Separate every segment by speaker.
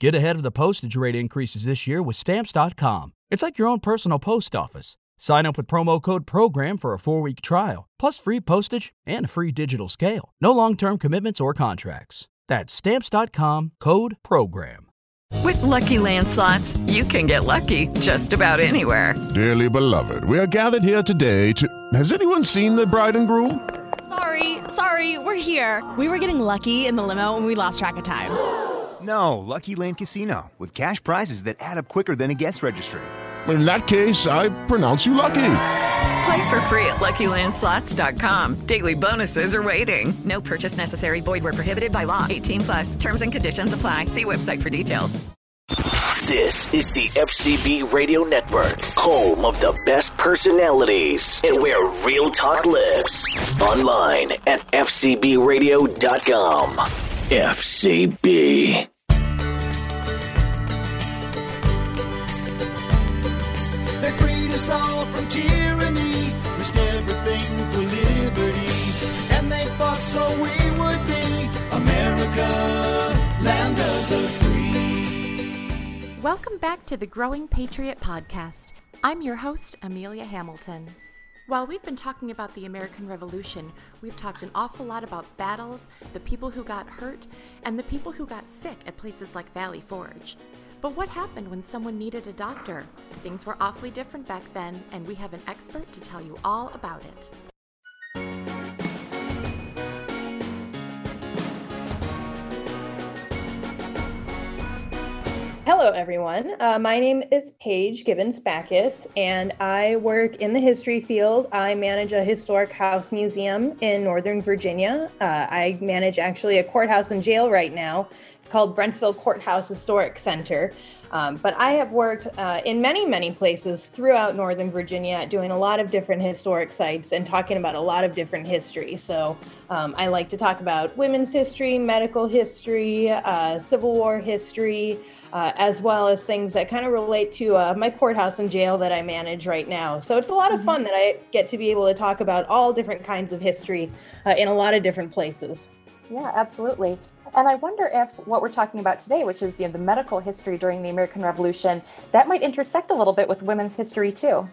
Speaker 1: Get ahead of the postage rate increases this year with Stamps.com. It's like your own personal post office. Sign up with promo code PROGRAM for a four week trial, plus free postage and a free digital scale. No long term commitments or contracts. That's Stamps.com code PROGRAM.
Speaker 2: With LuckyLand Slots, you can get lucky just about anywhere.
Speaker 3: Dearly beloved, we are gathered here today to. Has anyone seen the bride and groom?
Speaker 4: Sorry, sorry, we're here. We were getting lucky in the limo and we lost track of time.
Speaker 5: No, Lucky Land Casino, with cash prizes that add up quicker than a guest registry.
Speaker 3: In that case, I pronounce you lucky.
Speaker 2: Play for free at LuckyLandSlots.com. Daily bonuses are waiting. No purchase necessary. Void where prohibited by law. 18 plus. Terms and conditions apply. See website for details.
Speaker 6: This is the FCB Radio Network, home of the best personalities and where real talk lives. Online at FCBRadio.com. FCB.
Speaker 7: They freed us all from tyranny, risked everything for liberty. And they fought so we would be America, land of the free.
Speaker 8: Welcome back to the Growing Patriot Podcast. I'm your host, Amelia Hamilton. While we've been talking about the American Revolution, we've talked an awful lot about battles, the people who got hurt, and the people who got sick at places like Valley Forge. But what happened when someone needed a doctor? Things were awfully different back then, and we have an expert to tell you all about it.
Speaker 9: Hello, everyone. Uh, my name is Paige Gibbons Backus, and I work in the history field. I manage a historic house museum in Northern Virginia. Uh, I manage actually a courthouse and jail right now. Called Brentsville Courthouse Historic Center. Um, but I have worked uh, in many, many places throughout Northern Virginia doing a lot of different historic sites and talking about a lot of different history. So um, I like to talk about women's history, medical history, uh, Civil War history, uh, as well as things that kind of relate to uh, my courthouse and jail that I manage right now. So it's a lot of fun that I get to be able to talk about all different kinds of history uh, in a lot of different places.
Speaker 10: Yeah, absolutely. And I wonder if what we're talking about today, which is you know, the medical history during the American Revolution, that might intersect a little bit with women's history too.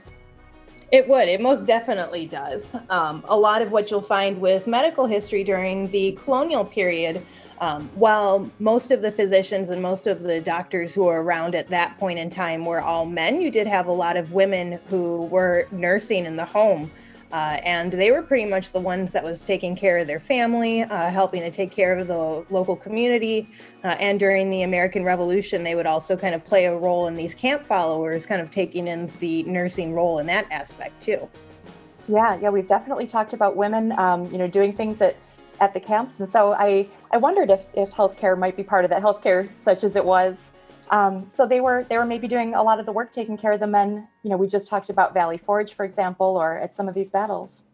Speaker 9: It would. It most definitely does. Um, a lot of what you'll find with medical history during the colonial period, um, while most of the physicians and most of the doctors who were around at that point in time were all men, you did have a lot of women who were nursing in the home. Uh, and they were pretty much the ones that was taking care of their family, uh, helping to take care of the local community. Uh, and during the American Revolution, they would also kind of play a role in these camp followers, kind of taking in the nursing role in that aspect too.
Speaker 10: Yeah, yeah, we've definitely talked about women, um, you know, doing things at at the camps, and so I I wondered if if healthcare might be part of that healthcare, such as it was. Um, so they were they were maybe doing a lot of the work, taking care of the men. You know, we just talked about Valley Forge, for example, or at some of these battles.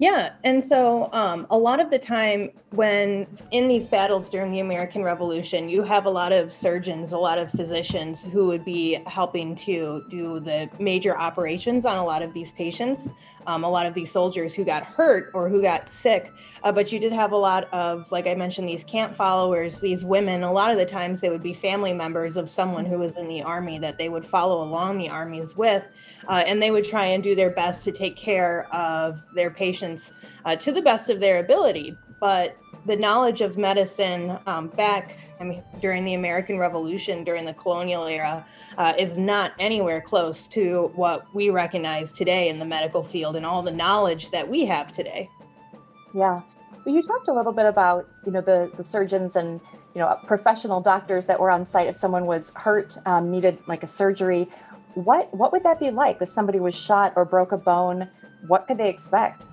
Speaker 9: Yeah, and so um, a lot of the time when in these battles during the American Revolution, you have a lot of surgeons, a lot of physicians who would be helping to do the major operations on a lot of these patients, um, a lot of these soldiers who got hurt or who got sick. Uh, but you did have a lot of, like I mentioned, these camp followers, these women. A lot of the times they would be family members of someone who was in the army that they would follow along the armies with, uh, and they would try and do their best to take care of their patients uh, to the best of their ability. But the knowledge of medicine um, back, I mean, during the American Revolution, during the colonial era, uh, is not anywhere close to what we recognize today in the medical field and all the knowledge that we have today.
Speaker 10: Yeah. Well, you talked a little bit about, you know, the, the surgeons and, you know, professional doctors that were on site if someone was hurt, um, needed like a surgery. What, what would that be like if somebody was shot or broke a bone? What could they expect?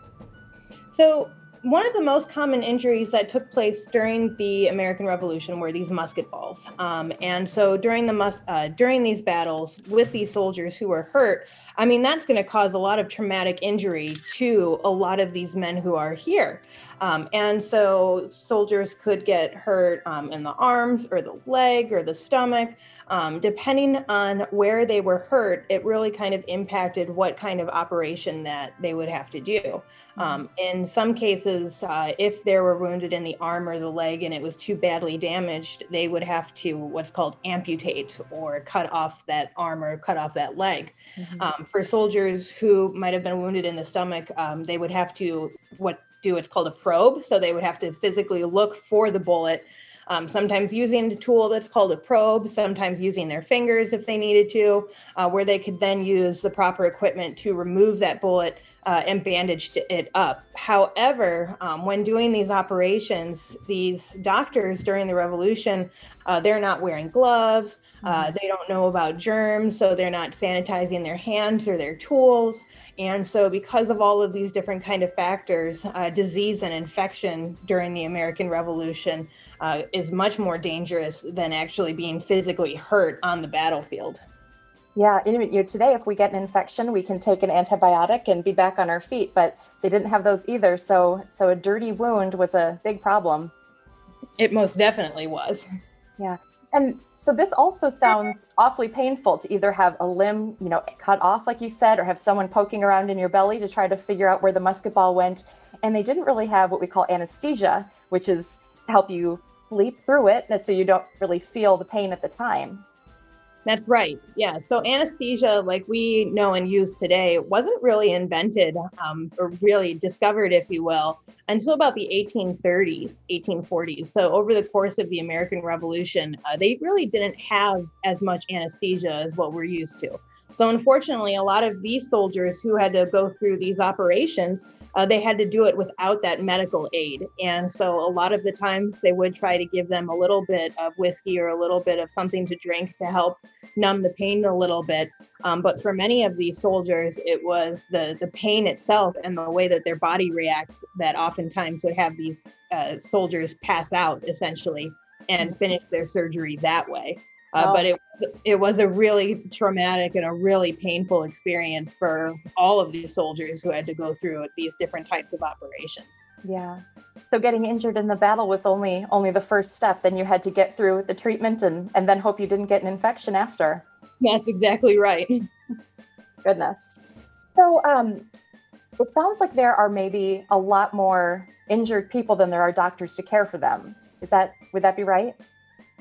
Speaker 9: So, one of the most common injuries that took place during the American Revolution were these musket balls. Um, and so, during the mus- uh, during these battles with these soldiers who were hurt, I mean that's going to cause a lot of traumatic injury to a lot of these men who are here. Um, and so, soldiers could get hurt um, in the arms or the leg or the stomach. Um, depending on where they were hurt, it really kind of impacted what kind of operation that they would have to do. Um, in some cases, cases, uh, if they were wounded in the arm or the leg and it was too badly damaged, they would have to what's called amputate or cut off that arm or cut off that leg. Mm-hmm. Um, for soldiers who might have been wounded in the stomach, um, they would have to what do what's called a probe. So they would have to physically look for the bullet um, sometimes using a tool that's called a probe, sometimes using their fingers if they needed to, uh, where they could then use the proper equipment to remove that bullet uh, and bandaged it up. However, um, when doing these operations, these doctors during the revolution, uh, they're not wearing gloves. Uh, mm-hmm. they don't know about germs, so they're not sanitizing their hands or their tools. And so, because of all of these different kind of factors, uh, disease and infection during the American Revolution uh, is much more dangerous than actually being physically hurt on the battlefield.
Speaker 10: Yeah, you know, today if we get an infection, we can take an antibiotic and be back on our feet, but they didn't have those either. So so a dirty wound was a big problem.
Speaker 9: It most definitely was.
Speaker 10: Yeah. And so this also sounds awfully painful to either have a limb, you know, cut off like you said or have someone poking around in your belly to try to figure out where the musket ball went. And they didn't really have what we call anesthesia, which is help you sleep through it and so you don't really feel the pain at the time.
Speaker 9: That's right. Yeah. So anesthesia, like we know and use today, wasn't really invented um, or really discovered, if you will, until about the 1830s, 1840s. So over the course of the American Revolution, uh, they really didn't have as much anesthesia as what we're used to. So unfortunately, a lot of these soldiers who had to go through these operations uh, they had to do it without that medical aid. And so a lot of the times they would try to give them a little bit of whiskey or a little bit of something to drink to help numb the pain a little bit. Um, but for many of these soldiers, it was the, the pain itself and the way that their body reacts that oftentimes would have these uh, soldiers pass out essentially and finish their surgery that way. Uh, oh. But it it was a really traumatic and a really painful experience for all of these soldiers who had to go through these different types of operations.
Speaker 10: Yeah. So getting injured in the battle was only only the first step. Then you had to get through the treatment and and then hope you didn't get an infection after.
Speaker 9: That's exactly right.
Speaker 10: Goodness. So um, it sounds like there are maybe a lot more injured people than there are doctors to care for them. Is that would that be right?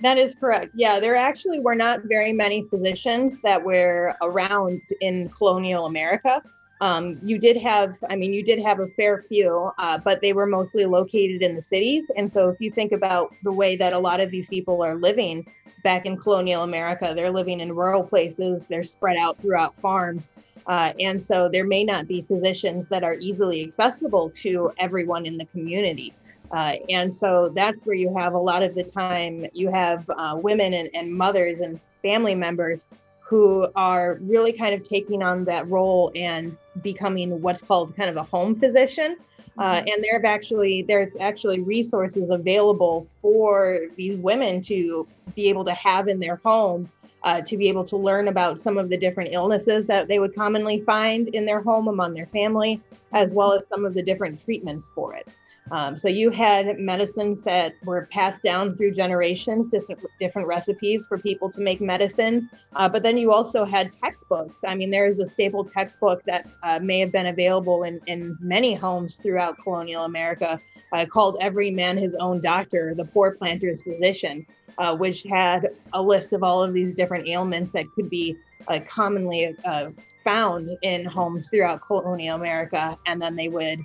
Speaker 9: That is correct. Yeah, there actually were not very many physicians that were around in colonial America. Um, you did have, I mean, you did have a fair few, uh, but they were mostly located in the cities. And so, if you think about the way that a lot of these people are living back in colonial America, they're living in rural places, they're spread out throughout farms. Uh, and so, there may not be physicians that are easily accessible to everyone in the community. Uh, and so that's where you have a lot of the time you have uh, women and, and mothers and family members who are really kind of taking on that role and becoming what's called kind of a home physician. Uh, mm-hmm. and there's actually there's actually resources available for these women to be able to have in their home uh, to be able to learn about some of the different illnesses that they would commonly find in their home among their family, as well as some of the different treatments for it. Um, so you had medicines that were passed down through generations, different, different recipes for people to make medicine. Uh, but then you also had textbooks. I mean, there is a staple textbook that uh, may have been available in, in many homes throughout colonial America uh, called Every Man His Own Doctor, the Poor Planter's Physician, uh, which had a list of all of these different ailments that could be uh, commonly uh, found in homes throughout colonial America. And then they would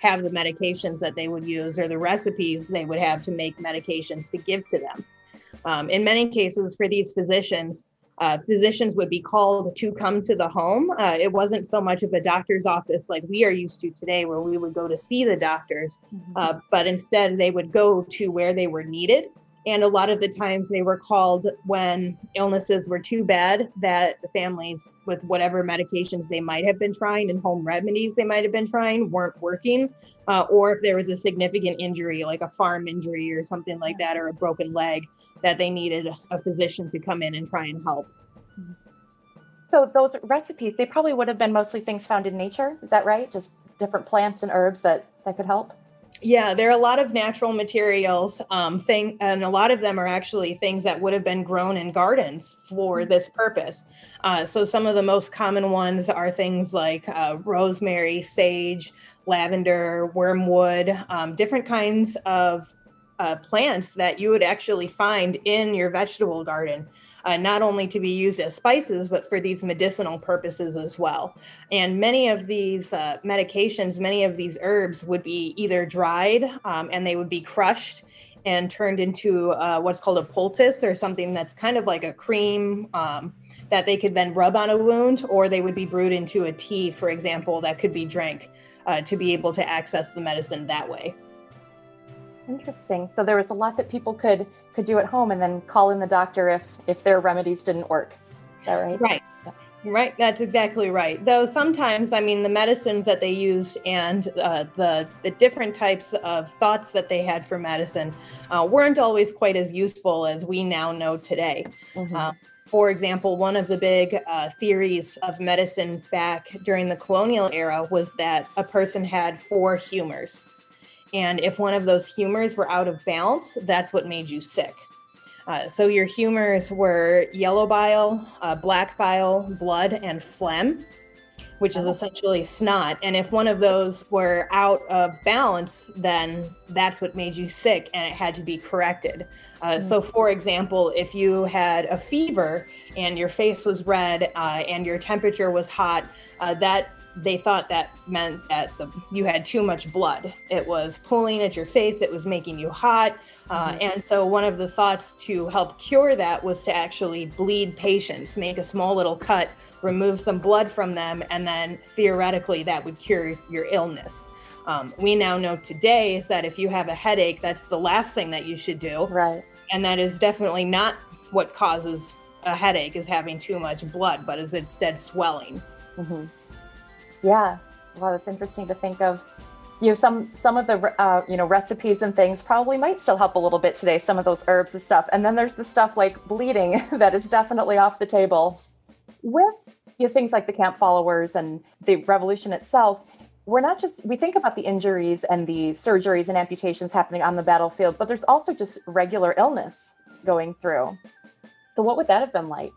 Speaker 9: have the medications that they would use or the recipes they would have to make medications to give to them. Um, in many cases, for these physicians, uh, physicians would be called to come to the home. Uh, it wasn't so much of a doctor's office like we are used to today, where we would go to see the doctors, mm-hmm. uh, but instead they would go to where they were needed and a lot of the times they were called when illnesses were too bad that the families, with whatever medications they might have been trying and home remedies they might have been trying, weren't working. Uh, or if there was a significant injury, like a farm injury or something like that, or a broken leg, that they needed a physician to come in and try and help.
Speaker 10: So, those recipes, they probably would have been mostly things found in nature. Is that right? Just different plants and herbs that, that could help?
Speaker 9: Yeah, there are a lot of natural materials, um, thing, and a lot of them are actually things that would have been grown in gardens for this purpose. Uh, so some of the most common ones are things like uh, rosemary, sage, lavender, wormwood, um, different kinds of uh, plants that you would actually find in your vegetable garden uh, not only to be used as spices, but for these medicinal purposes as well. And many of these uh, medications, many of these herbs would be either dried um, and they would be crushed and turned into uh, what's called a poultice or something that's kind of like a cream um, that they could then rub on a wound, or they would be brewed into a tea, for example, that could be drank uh, to be able to access the medicine that way.
Speaker 10: Interesting. So there was a lot that people could could do at home, and then call in the doctor if if their remedies didn't work. Is that right?
Speaker 9: Right. Right, that's exactly right. Though sometimes, I mean, the medicines that they used and uh, the the different types of thoughts that they had for medicine uh, weren't always quite as useful as we now know today. Mm-hmm. Uh, for example, one of the big uh, theories of medicine back during the colonial era was that a person had four humors. And if one of those humors were out of balance, that's what made you sick. Uh, so your humors were yellow bile, uh, black bile, blood, and phlegm, which is essentially snot. And if one of those were out of balance, then that's what made you sick and it had to be corrected. Uh, mm. So, for example, if you had a fever and your face was red uh, and your temperature was hot, uh, that they thought that meant that the, you had too much blood. It was pulling at your face, it was making you hot. Uh, mm-hmm. And so, one of the thoughts to help cure that was to actually bleed patients, make a small little cut, remove some blood from them, and then theoretically that would cure your illness. Um, we now know today is that if you have a headache, that's the last thing that you should do.
Speaker 10: Right.
Speaker 9: And that is definitely not what causes a headache, is having too much blood, but is instead swelling.
Speaker 10: Mm-hmm. Yeah, well, it's interesting to think of. You know, some some of the uh, you know recipes and things probably might still help a little bit today. Some of those herbs and stuff, and then there's the stuff like bleeding that is definitely off the table. With you know, things like the camp followers and the revolution itself, we're not just we think about the injuries and the surgeries and amputations happening on the battlefield, but there's also just regular illness going through. So, what would that have been like?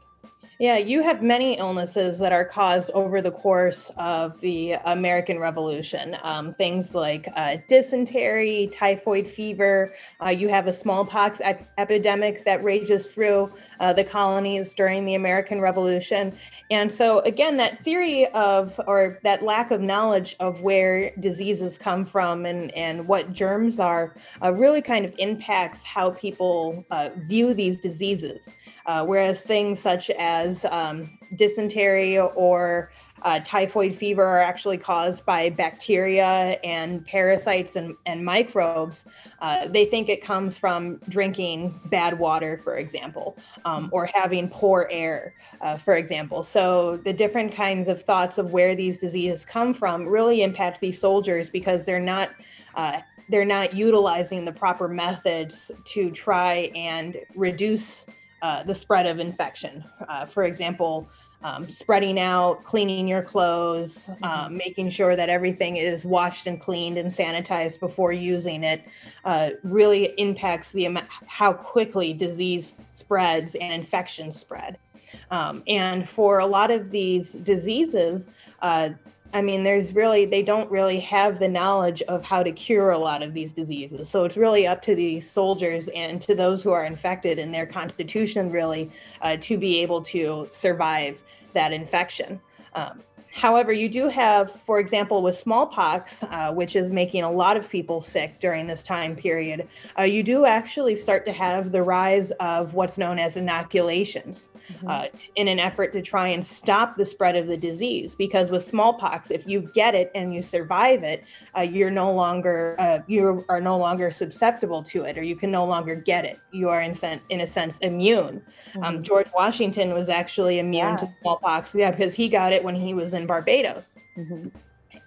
Speaker 9: Yeah, you have many illnesses that are caused over the course of the American Revolution. Um, things like uh, dysentery, typhoid fever. Uh, you have a smallpox ep- epidemic that rages through uh, the colonies during the American Revolution. And so, again, that theory of, or that lack of knowledge of where diseases come from and, and what germs are, uh, really kind of impacts how people uh, view these diseases. Uh, whereas things such as um, dysentery or uh, typhoid fever are actually caused by bacteria and parasites and, and microbes. Uh, they think it comes from drinking bad water, for example, um, or having poor air, uh, for example. So the different kinds of thoughts of where these diseases come from really impact these soldiers because they're not. Uh, they're not utilizing the proper methods to try and reduce uh, the spread of infection. Uh, for example, um, spreading out, cleaning your clothes, um, making sure that everything is washed and cleaned and sanitized before using it uh, really impacts the amount, how quickly disease spreads and infections spread. Um, and for a lot of these diseases, uh, I mean, there's really, they don't really have the knowledge of how to cure a lot of these diseases. So it's really up to the soldiers and to those who are infected in their constitution, really, uh, to be able to survive that infection. Um, However, you do have, for example, with smallpox, uh, which is making a lot of people sick during this time period, uh, you do actually start to have the rise of what's known as inoculations mm-hmm. uh, in an effort to try and stop the spread of the disease. Because with smallpox, if you get it and you survive it, uh, you're no longer uh, you are no longer susceptible to it, or you can no longer get it. You are in, sen- in a sense immune. Um, mm-hmm. Um, George Washington was actually immune yeah. to smallpox, yeah, because he got it when he was in in Barbados. Mm-hmm.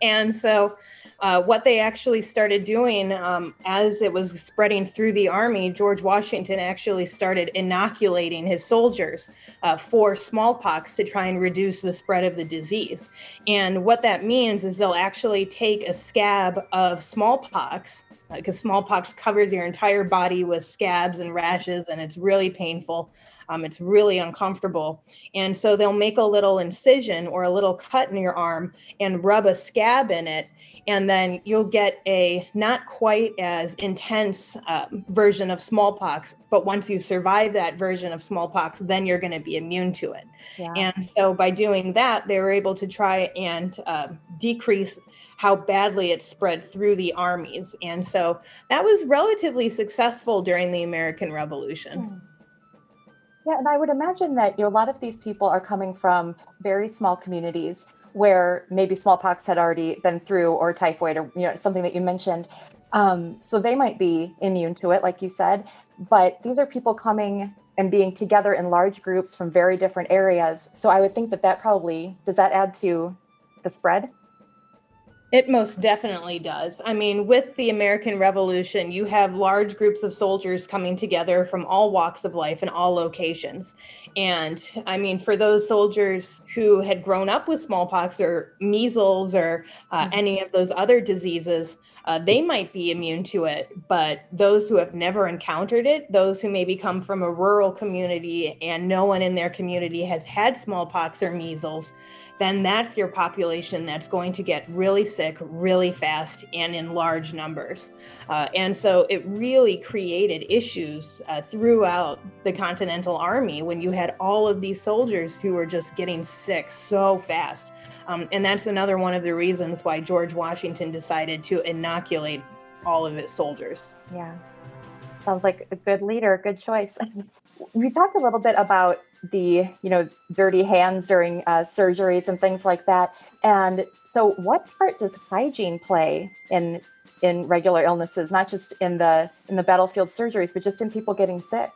Speaker 9: And so, uh, what they actually started doing um, as it was spreading through the army, George Washington actually started inoculating his soldiers uh, for smallpox to try and reduce the spread of the disease. And what that means is they'll actually take a scab of smallpox because smallpox covers your entire body with scabs and rashes, and it's really painful. Um, it's really uncomfortable. And so they'll make a little incision or a little cut in your arm and rub a scab in it. And then you'll get a not quite as intense um, version of smallpox. But once you survive that version of smallpox, then you're going to be immune to it. Yeah. And so by doing that, they were able to try and uh, decrease how badly it spread through the armies. And so that was relatively successful during the American Revolution.
Speaker 10: Mm. Yeah, and I would imagine that you know, a lot of these people are coming from very small communities where maybe smallpox had already been through, or typhoid, or you know something that you mentioned. Um, so they might be immune to it, like you said. But these are people coming and being together in large groups from very different areas. So I would think that that probably does that add to the spread.
Speaker 9: It most definitely does. I mean, with the American Revolution, you have large groups of soldiers coming together from all walks of life and all locations. And I mean, for those soldiers who had grown up with smallpox or measles or uh, mm-hmm. any of those other diseases, uh, they might be immune to it. But those who have never encountered it, those who maybe come from a rural community and no one in their community has had smallpox or measles, then that's your population that's going to get really sick really fast and in large numbers. Uh, and so it really created issues uh, throughout the Continental Army when you had all of these soldiers who were just getting sick so fast. Um, and that's another one of the reasons why George Washington decided to inoculate all of his soldiers.
Speaker 10: Yeah. Sounds like a good leader, good choice. we talked a little bit about the you know dirty hands during uh, surgeries and things like that. And so what part does hygiene play in in regular illnesses not just in the in the battlefield surgeries but just in people getting sick?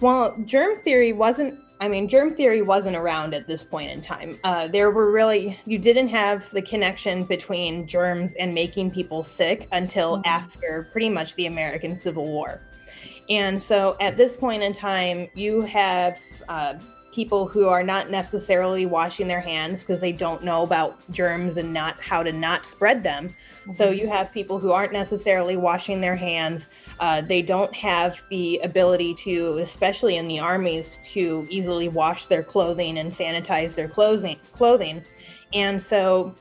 Speaker 9: Well germ theory wasn't i mean germ theory wasn't around at this point in time. Uh, there were really you didn't have the connection between germs and making people sick until mm-hmm. after pretty much the american civil war and so at this point in time, you have uh, people who are not necessarily washing their hands because they don't know about germs and not how to not spread them. Mm-hmm. So you have people who aren't necessarily washing their hands. Uh, they don't have the ability to, especially in the armies, to easily wash their clothing and sanitize their clothing. Clothing, and so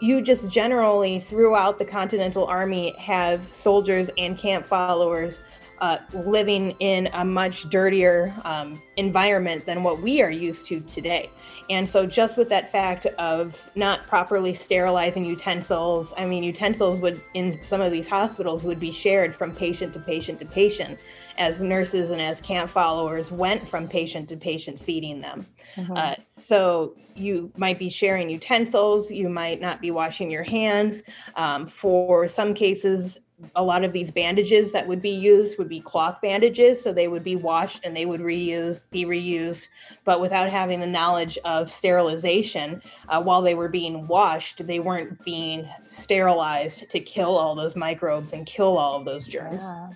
Speaker 9: you just generally throughout the Continental Army have soldiers and camp followers uh, living in a much dirtier um, environment than what we are used to today. And so, just with that fact of not properly sterilizing utensils, I mean, utensils would in some of these hospitals would be shared from patient to patient to patient as nurses and as camp followers went from patient to patient feeding them. Mm-hmm. Uh, so, you might be sharing utensils, you might not be washing your hands. Um, for some cases, a lot of these bandages that would be used would be cloth bandages so they would be washed and they would reuse be reused but without having the knowledge of sterilization uh, while they were being washed they weren't being sterilized to kill all those microbes and kill all of those germs.
Speaker 10: Yeah.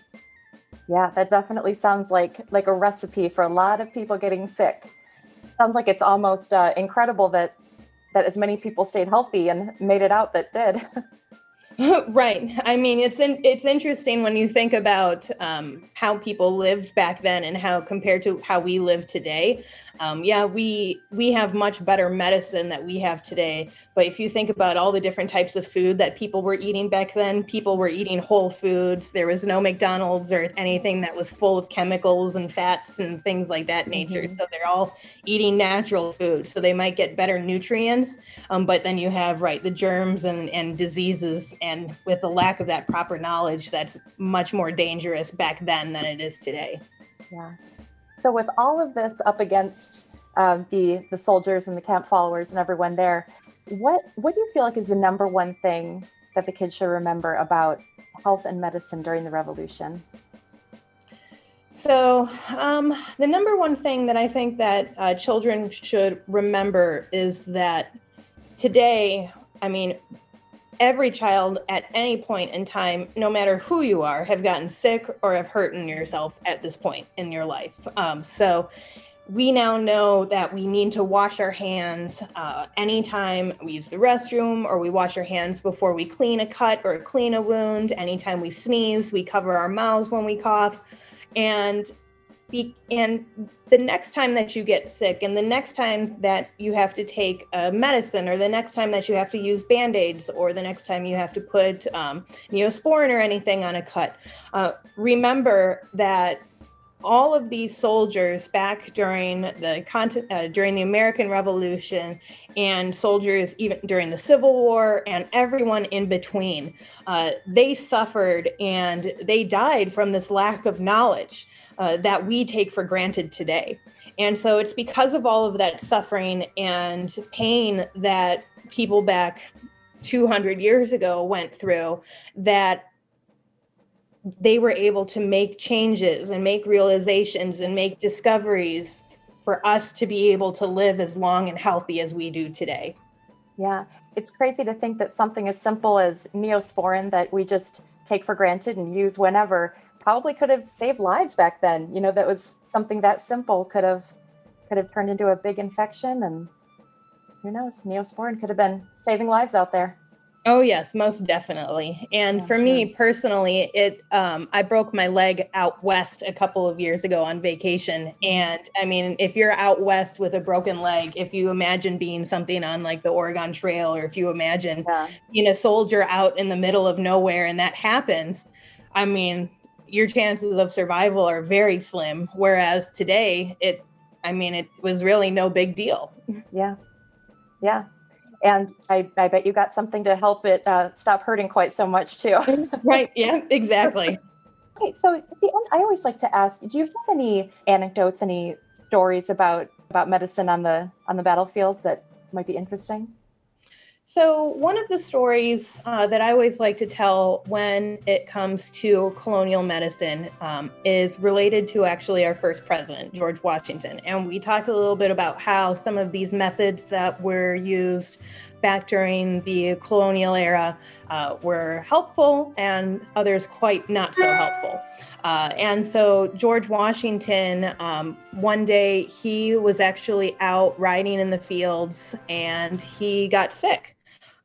Speaker 10: yeah that definitely sounds like like a recipe for a lot of people getting sick. Sounds like it's almost uh, incredible that that as many people stayed healthy and made it out that did
Speaker 9: right. I mean, it's in, it's interesting when you think about um, how people lived back then and how compared to how we live today um, yeah, we we have much better medicine that we have today. But if you think about all the different types of food that people were eating back then, people were eating whole foods. There was no McDonald's or anything that was full of chemicals and fats and things like that nature. Mm-hmm. So they're all eating natural food. So they might get better nutrients. Um, but then you have right the germs and and diseases, and with the lack of that proper knowledge, that's much more dangerous back then than it is today.
Speaker 10: Yeah. So with all of this up against uh, the the soldiers and the camp followers and everyone there, what what do you feel like is the number one thing that the kids should remember about health and medicine during the revolution?
Speaker 9: So, um, the number one thing that I think that uh, children should remember is that today, I mean, every child at any point in time, no matter who you are, have gotten sick or have hurt yourself at this point in your life. Um, so we now know that we need to wash our hands uh, anytime we use the restroom or we wash our hands before we clean a cut or clean a wound. Anytime we sneeze, we cover our mouths when we cough. And be, and the next time that you get sick and the next time that you have to take a medicine or the next time that you have to use band-aids or the next time you have to put um, neosporin or anything on a cut uh, remember that all of these soldiers back during the uh, during the American Revolution and soldiers even during the Civil War and everyone in between, uh, they suffered and they died from this lack of knowledge uh, that we take for granted today. And so it's because of all of that suffering and pain that people back 200 years ago went through that they were able to make changes and make realizations and make discoveries for us to be able to live as long and healthy as we do today.
Speaker 10: Yeah, it's crazy to think that something as simple as neosporin that we just take for granted and use whenever probably could have saved lives back then. You know, that was something that simple could have could have turned into a big infection and who knows, neosporin could have been saving lives out there.
Speaker 9: Oh yes, most definitely. And for me yeah. personally, it um, I broke my leg out west a couple of years ago on vacation. And I mean, if you're out west with a broken leg, if you imagine being something on like the Oregon Trail, or if you imagine yeah. being a soldier out in the middle of nowhere and that happens, I mean, your chances of survival are very slim. Whereas today, it I mean, it was really no big deal.
Speaker 10: Yeah. Yeah and I, I bet you got something to help it uh, stop hurting quite so much too.
Speaker 9: right. Yeah. Exactly.
Speaker 10: okay. So at the end, I always like to ask: Do you have any anecdotes, any stories about about medicine on the on the battlefields that might be interesting?
Speaker 9: So, one of the stories uh, that I always like to tell when it comes to colonial medicine um, is related to actually our first president, George Washington. And we talked a little bit about how some of these methods that were used back during the colonial era uh, were helpful and others quite not so helpful. Uh, and so, George Washington, um, one day he was actually out riding in the fields and he got sick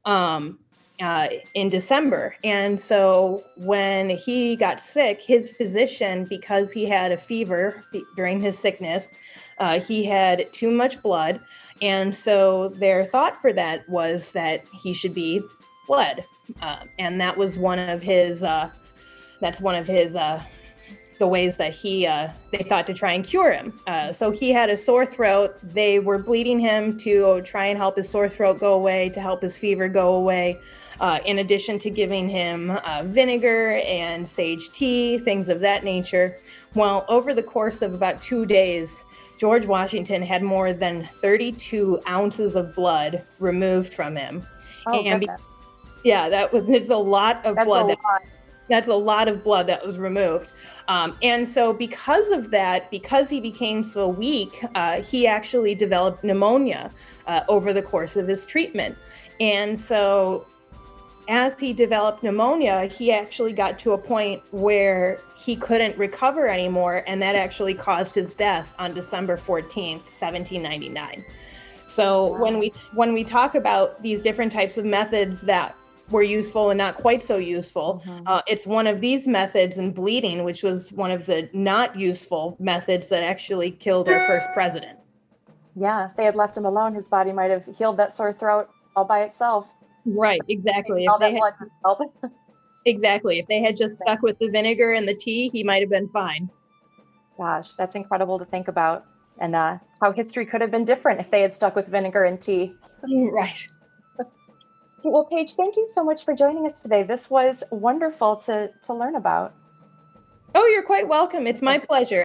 Speaker 9: um, uh, in December. And so when he got sick, his physician, because he had a fever during his sickness, uh, he had too much blood. And so their thought for that was that he should be bled. Uh, and that was one of his, uh, that's one of his uh, the ways that he uh, they thought to try and cure him. Uh, so he had a sore throat. They were bleeding him to try and help his sore throat go away, to help his fever go away. Uh, in addition to giving him uh, vinegar and sage tea, things of that nature. Well, over the course of about two days, George Washington had more than 32 ounces of blood removed from him.
Speaker 10: Oh, and be-
Speaker 9: yeah, that was it's a lot of
Speaker 10: That's
Speaker 9: blood.
Speaker 10: A
Speaker 9: that,
Speaker 10: lot.
Speaker 9: That's a lot of blood that was removed. Um, and so, because of that, because he became so weak, uh, he actually developed pneumonia uh, over the course of his treatment. And so, as he developed pneumonia, he actually got to a point where he couldn't recover anymore, and that actually caused his death on December 14th, 1799. So when we when we talk about these different types of methods that were useful and not quite so useful. Mm-hmm. Uh, it's one of these methods in bleeding, which was one of the not useful methods that actually killed our first president.
Speaker 10: Yeah, if they had left him alone, his body might have healed that sore throat all by itself.
Speaker 9: Right, exactly. All that had, blood exactly. If they had just stuck with the vinegar and the tea, he might have been fine.
Speaker 10: Gosh, that's incredible to think about. And uh, how history could have been different if they had stuck with vinegar and tea.
Speaker 9: Right.
Speaker 10: Well, Paige, thank you so much for joining us today. This was wonderful to, to learn about.
Speaker 9: Oh, you're quite welcome. It's my pleasure.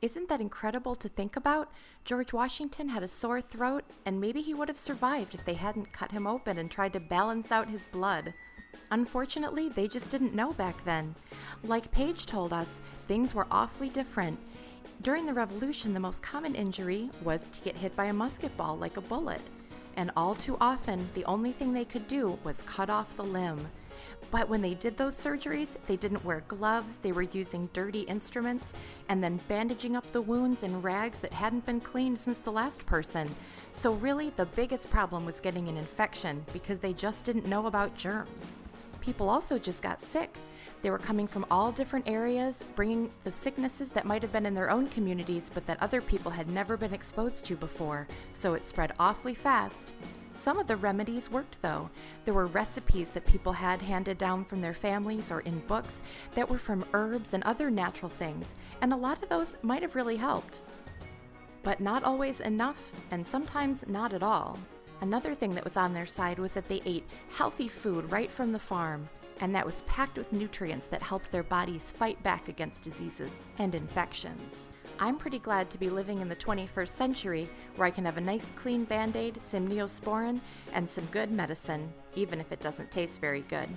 Speaker 8: Isn't that incredible to think about? George Washington had a sore throat, and maybe he would have survived if they hadn't cut him open and tried to balance out his blood. Unfortunately, they just didn't know back then. Like Paige told us, things were awfully different, during the Revolution, the most common injury was to get hit by a musket ball like a bullet, and all too often, the only thing they could do was cut off the limb. But when they did those surgeries, they didn't wear gloves, they were using dirty instruments, and then bandaging up the wounds in rags that hadn't been cleaned since the last person. So, really, the biggest problem was getting an infection because they just didn't know about germs. People also just got sick. They were coming from all different areas, bringing the sicknesses that might have been in their own communities but that other people had never been exposed to before, so it spread awfully fast. Some of the remedies worked though. There were recipes that people had handed down from their families or in books that were from herbs and other natural things, and a lot of those might have really helped. But not always enough, and sometimes not at all. Another thing that was on their side was that they ate healthy food right from the farm, and that was packed with nutrients that helped their bodies fight back against diseases and infections. I'm pretty glad to be living in the 21st century where I can have a nice clean band aid, some neosporin, and some good medicine, even if it doesn't taste very good.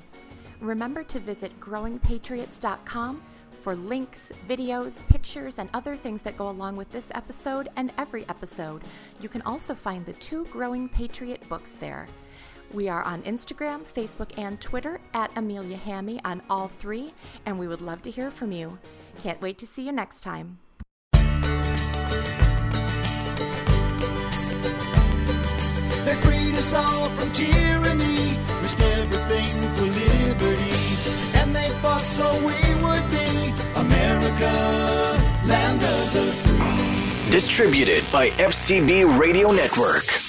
Speaker 8: Remember to visit growingpatriots.com for links, videos, pictures, and other things that go along with this episode and every episode. You can also find the two Growing Patriot books there. We are on Instagram, Facebook, and Twitter at Amelia Hammy on all three, and we would love to hear from you. Can't wait to see you next time.
Speaker 7: They freed us all from tyranny, risked everything for liberty. And they fought so we would be America, land of the free.
Speaker 6: Distributed by FCB Radio Network.